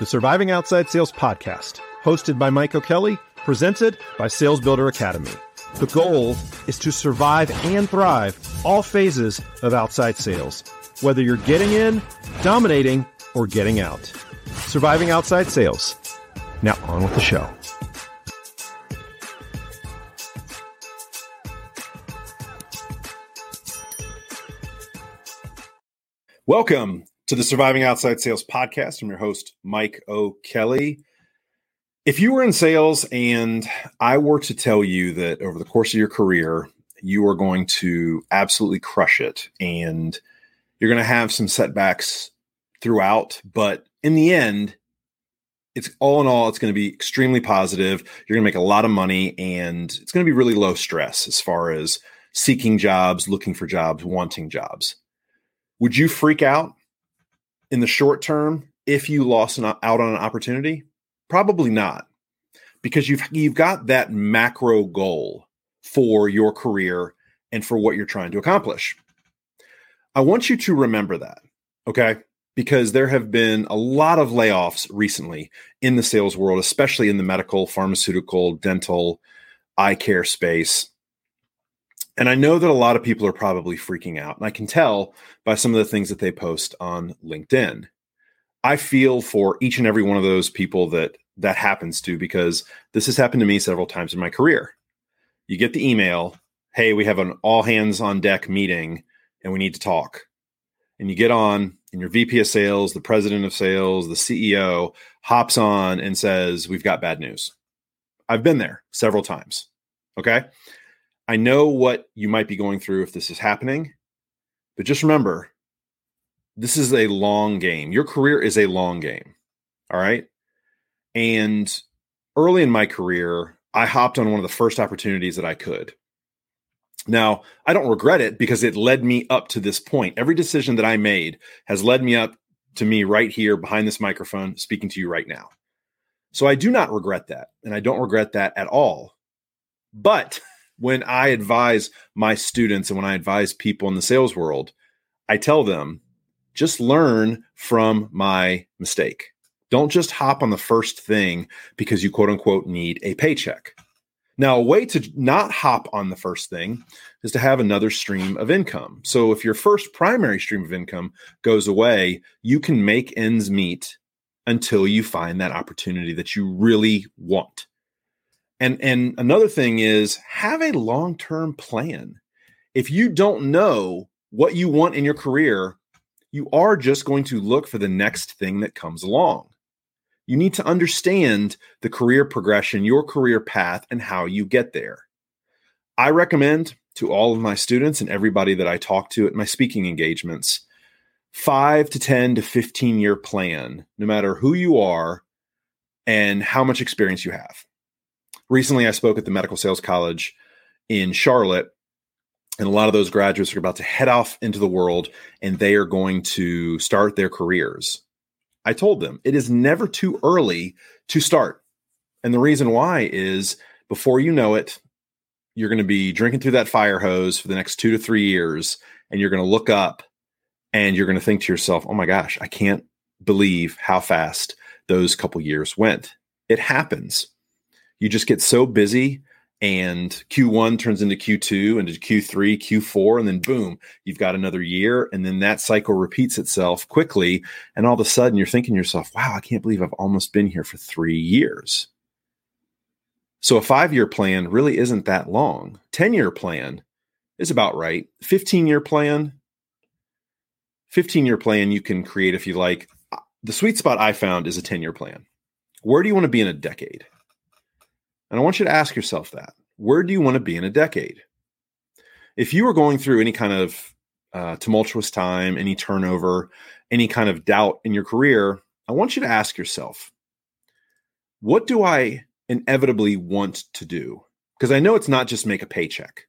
the Surviving Outside Sales podcast, hosted by Mike O'Kelly, presented by Sales Builder Academy. The goal is to survive and thrive all phases of outside sales, whether you're getting in, dominating, or getting out. Surviving Outside Sales. Now on with the show. Welcome to the Surviving Outside Sales podcast. I'm your host, Mike O'Kelly. If you were in sales and I were to tell you that over the course of your career, you are going to absolutely crush it and you're going to have some setbacks throughout, but in the end, it's all in all, it's going to be extremely positive. You're going to make a lot of money and it's going to be really low stress as far as seeking jobs, looking for jobs, wanting jobs. Would you freak out in the short term if you lost an, out on an opportunity? Probably not, because you've you've got that macro goal for your career and for what you're trying to accomplish. I want you to remember that, okay? Because there have been a lot of layoffs recently in the sales world, especially in the medical, pharmaceutical, dental, eye care space. And I know that a lot of people are probably freaking out. And I can tell by some of the things that they post on LinkedIn. I feel for each and every one of those people that that happens to because this has happened to me several times in my career. You get the email, "Hey, we have an all hands on deck meeting and we need to talk." And you get on and your VP of sales, the president of sales, the CEO hops on and says, "We've got bad news." I've been there several times. Okay? I know what you might be going through if this is happening, but just remember this is a long game. Your career is a long game. All right. And early in my career, I hopped on one of the first opportunities that I could. Now, I don't regret it because it led me up to this point. Every decision that I made has led me up to me right here behind this microphone speaking to you right now. So I do not regret that. And I don't regret that at all. But when I advise my students and when I advise people in the sales world, I tell them just learn from my mistake. Don't just hop on the first thing because you quote unquote need a paycheck. Now, a way to not hop on the first thing is to have another stream of income. So, if your first primary stream of income goes away, you can make ends meet until you find that opportunity that you really want. And and another thing is have a long-term plan. If you don't know what you want in your career, you are just going to look for the next thing that comes along. You need to understand the career progression, your career path, and how you get there. I recommend to all of my students and everybody that I talk to at my speaking engagements five to 10 to 15 year plan, no matter who you are and how much experience you have recently I spoke at the Medical Sales College in Charlotte, and a lot of those graduates are about to head off into the world and they are going to start their careers. I told them it is never too early to start. And the reason why is before you know it, you're going to be drinking through that fire hose for the next two to three years, and you're going to look up and you're going to think to yourself, oh my gosh, I can't believe how fast those couple years went. It happens you just get so busy and Q1 turns into Q2 into Q3, Q4, and then boom, you've got another year. And then that cycle repeats itself quickly. And all of a sudden you're thinking to yourself, wow, I can't believe I've almost been here for three years. So a five year plan really isn't that long. 10 year plan is about right. 15 year plan, 15 year plan you can create if you like. Uh, the sweet spot I found is a 10 year plan. Where do you want to be in a decade? And I want you to ask yourself that. Where do you want to be in a decade? If you are going through any kind of uh, tumultuous time, any turnover, any kind of doubt in your career, I want you to ask yourself, what do I inevitably want to do? Because I know it's not just make a paycheck.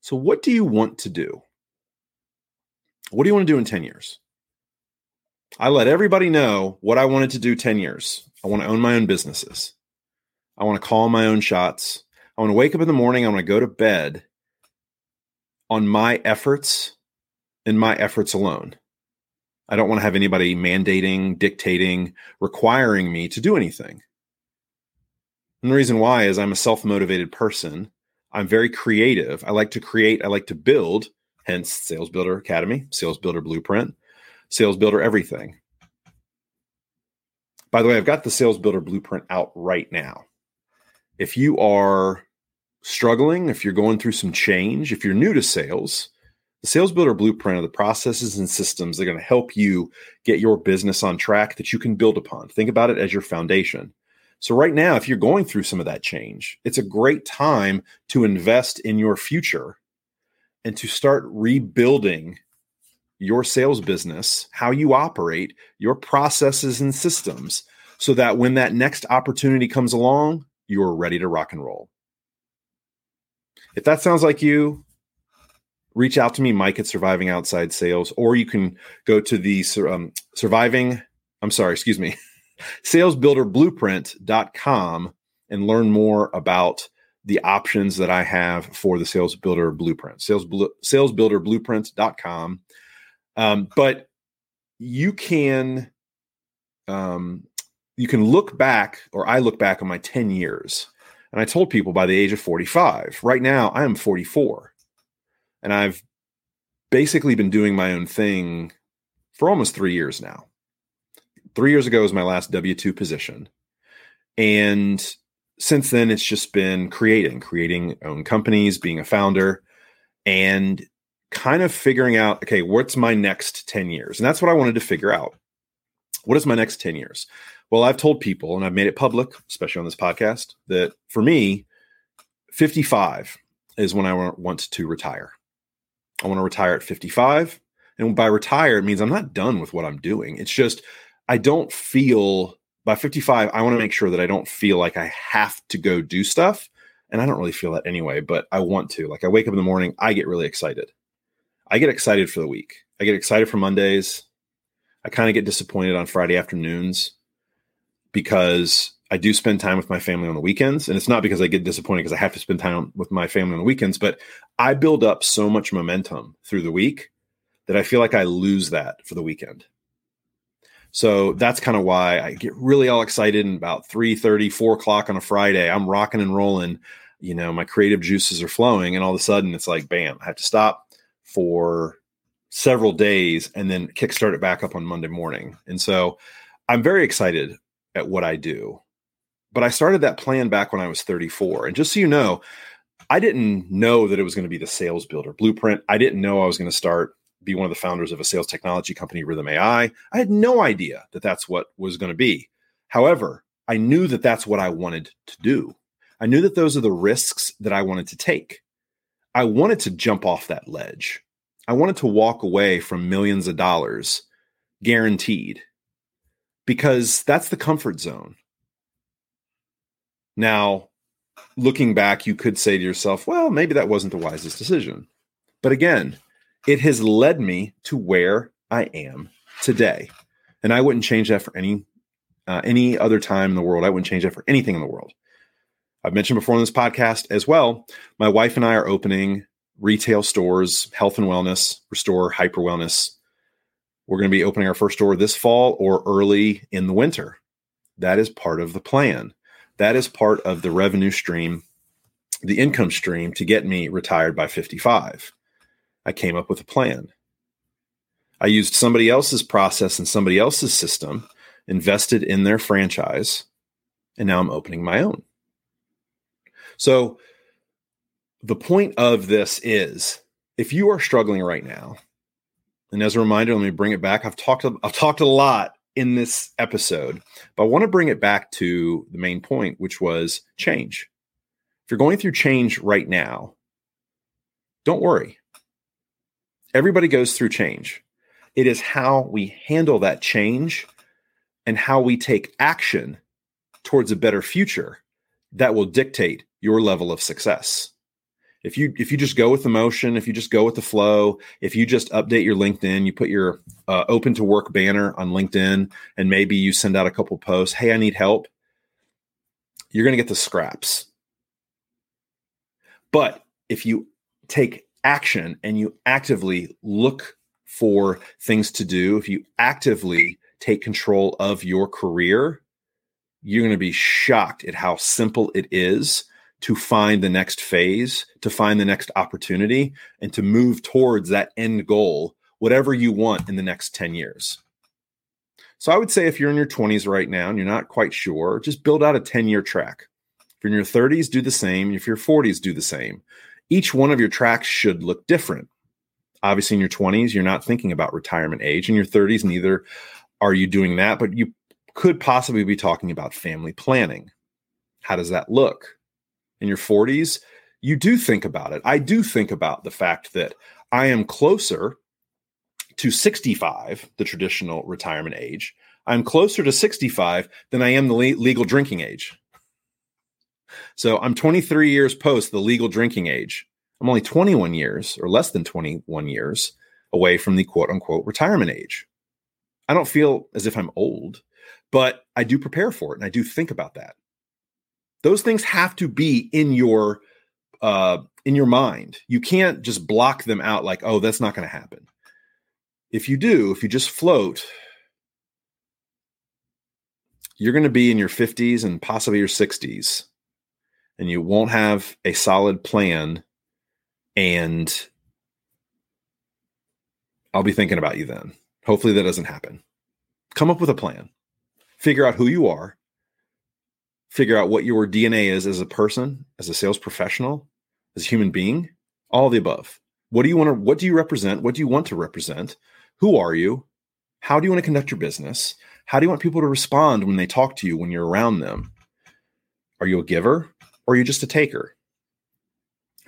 So, what do you want to do? What do you want to do in 10 years? I let everybody know what I wanted to do 10 years. I want to own my own businesses. I want to call my own shots. I want to wake up in the morning. I want to go to bed on my efforts and my efforts alone. I don't want to have anybody mandating, dictating, requiring me to do anything. And the reason why is I'm a self motivated person. I'm very creative. I like to create, I like to build, hence Sales Builder Academy, Sales Builder Blueprint, Sales Builder Everything. By the way, I've got the Sales Builder Blueprint out right now. If you are struggling, if you're going through some change, if you're new to sales, the Sales Builder Blueprint are the processes and systems that are going to help you get your business on track that you can build upon. Think about it as your foundation. So, right now, if you're going through some of that change, it's a great time to invest in your future and to start rebuilding your sales business, how you operate, your processes and systems, so that when that next opportunity comes along, you're ready to rock and roll. If that sounds like you, reach out to me, Mike at Surviving Outside Sales, or you can go to the um, Surviving, I'm sorry, excuse me, salesbuilderblueprint.com and learn more about the options that I have for the Sales Builder Blueprint. Sales salesbuilderblueprint.com. Um, but you can um, you can look back, or I look back on my 10 years. And I told people by the age of 45, right now I am 44. And I've basically been doing my own thing for almost three years now three years ago was my last W 2 position. And since then, it's just been creating, creating own companies, being a founder, and kind of figuring out okay, what's my next 10 years? And that's what I wanted to figure out. What is my next 10 years? Well, I've told people, and I've made it public, especially on this podcast, that for me, 55 is when I want to retire. I want to retire at 55. And by retire, it means I'm not done with what I'm doing. It's just I don't feel by 55, I want to make sure that I don't feel like I have to go do stuff. And I don't really feel that anyway, but I want to. Like I wake up in the morning, I get really excited. I get excited for the week. I get excited for Mondays. I kind of get disappointed on Friday afternoons because I do spend time with my family on the weekends. And it's not because I get disappointed because I have to spend time with my family on the weekends, but I build up so much momentum through the week that I feel like I lose that for the weekend. So that's kind of why I get really all excited and about 3 30, 4 o'clock on a Friday. I'm rocking and rolling. You know, my creative juices are flowing, and all of a sudden it's like, bam, I have to stop for several days and then kickstart it back up on Monday morning. And so I'm very excited at what I do. But I started that plan back when I was 34. And just so you know, I didn't know that it was going to be the sales builder blueprint. I didn't know I was going to start be one of the founders of a sales technology company, Rhythm AI. I had no idea that that's what was going to be. However, I knew that that's what I wanted to do. I knew that those are the risks that I wanted to take. I wanted to jump off that ledge. I wanted to walk away from millions of dollars guaranteed because that's the comfort zone. Now, looking back, you could say to yourself, well, maybe that wasn't the wisest decision. But again, it has led me to where I am today. And I wouldn't change that for any uh, any other time in the world. I wouldn't change that for anything in the world. I've mentioned before in this podcast as well. My wife and I are opening retail stores, health and wellness, restore hyper wellness. We're going to be opening our first store this fall or early in the winter. That is part of the plan. That is part of the revenue stream, the income stream to get me retired by 55. I came up with a plan. I used somebody else's process and somebody else's system, invested in their franchise, and now I'm opening my own. So, the point of this is if you are struggling right now, and as a reminder, let me bring it back. I've talked I've talked a lot in this episode, but I want to bring it back to the main point, which was change. If you're going through change right now, don't worry. Everybody goes through change. It is how we handle that change and how we take action towards a better future that will dictate your level of success. If you if you just go with the motion, if you just go with the flow, if you just update your LinkedIn, you put your uh, open to work banner on LinkedIn, and maybe you send out a couple posts, "Hey, I need help," you're going to get the scraps. But if you take action and you actively look for things to do, if you actively take control of your career, you're going to be shocked at how simple it is to find the next phase, to find the next opportunity, and to move towards that end goal, whatever you want in the next 10 years. So I would say if you're in your 20s right now and you're not quite sure, just build out a 10 year track. If you're in your 30s, do the same. If you're 40s, do the same. Each one of your tracks should look different. Obviously, in your 20s, you're not thinking about retirement age. In your 30s, neither are you doing that, but you could possibly be talking about family planning. How does that look? In your 40s, you do think about it. I do think about the fact that I am closer to 65, the traditional retirement age. I'm closer to 65 than I am the le- legal drinking age. So I'm 23 years post the legal drinking age. I'm only 21 years or less than 21 years away from the quote unquote retirement age. I don't feel as if I'm old, but I do prepare for it and I do think about that. Those things have to be in your uh, in your mind. You can't just block them out like, oh, that's not going to happen. If you do, if you just float, you're going to be in your 50s and possibly your 60s, and you won't have a solid plan. And I'll be thinking about you then. Hopefully, that doesn't happen. Come up with a plan, figure out who you are, figure out what your DNA is as a person, as a sales professional, as a human being, all the above. What do you want to what do you represent? What do you want to represent? Who are you? How do you want to conduct your business? How do you want people to respond when they talk to you when you're around them? Are you a giver or are you just a taker?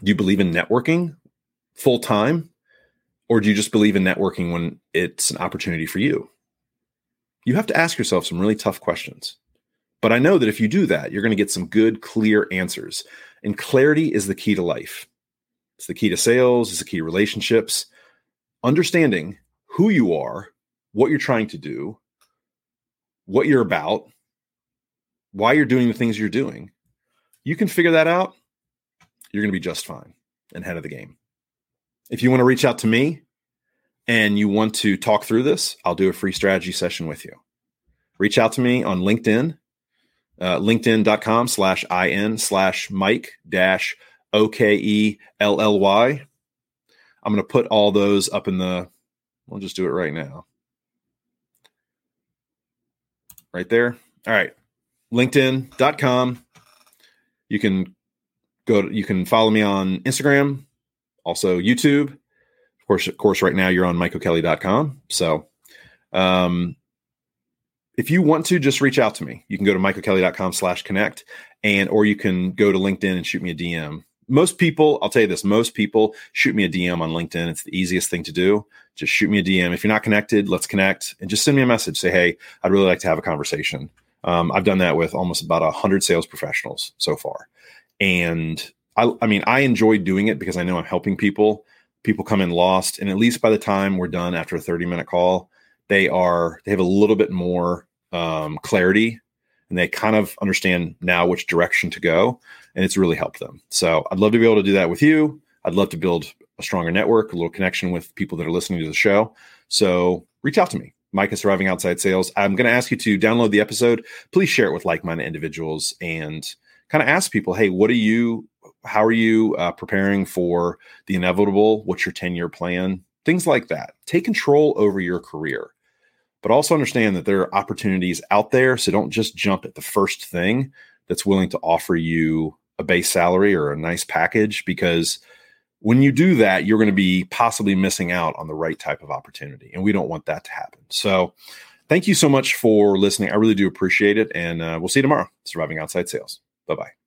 Do you believe in networking full time? Or do you just believe in networking when it's an opportunity for you? You have to ask yourself some really tough questions. But I know that if you do that, you're going to get some good, clear answers. And clarity is the key to life. It's the key to sales, it's the key to relationships. Understanding who you are, what you're trying to do, what you're about, why you're doing the things you're doing, you can figure that out, you're going to be just fine and head of the game. If you want to reach out to me and you want to talk through this, I'll do a free strategy session with you. Reach out to me on LinkedIn, uh, linkedin.com slash in slash Mike dash O K E L L Y. I'm going to put all those up in the We'll just do it right now. Right there. All right. LinkedIn.com. You can go to, you can follow me on Instagram, also YouTube. Of course, of course, right now you're on MikeOKelly.com. So um if you want to just reach out to me, you can go to MikeOKelly.com slash connect and or you can go to LinkedIn and shoot me a DM most people, I'll tell you this, most people shoot me a DM on LinkedIn. It's the easiest thing to do. Just shoot me a DM. If you're not connected, let's connect and just send me a message. Say, hey, I'd really like to have a conversation. Um, I've done that with almost about a hundred sales professionals so far. And I, I mean, I enjoy doing it because I know I'm helping people. People come in lost. And at least by the time we're done after a 30 minute call, they are, they have a little bit more um, clarity and they kind of understand now which direction to go and it's really helped them. So i'd love to be able to do that with you. I'd love to build a stronger network a little connection with people that are listening to the show. So reach out to me. Mike is surviving outside sales. I'm going to ask you to download the episode. Please share it with like-minded individuals and kind of ask people hey what are you how are you uh, preparing for the inevitable? What's your 10 year plan? Things like that. Take control over your career but also understand that there are opportunities out there. So don't just jump at the first thing that's willing to offer you a base salary or a nice package because when you do that, you're going to be possibly missing out on the right type of opportunity. And we don't want that to happen. So thank you so much for listening. I really do appreciate it. And uh, we'll see you tomorrow. Surviving Outside Sales. Bye bye.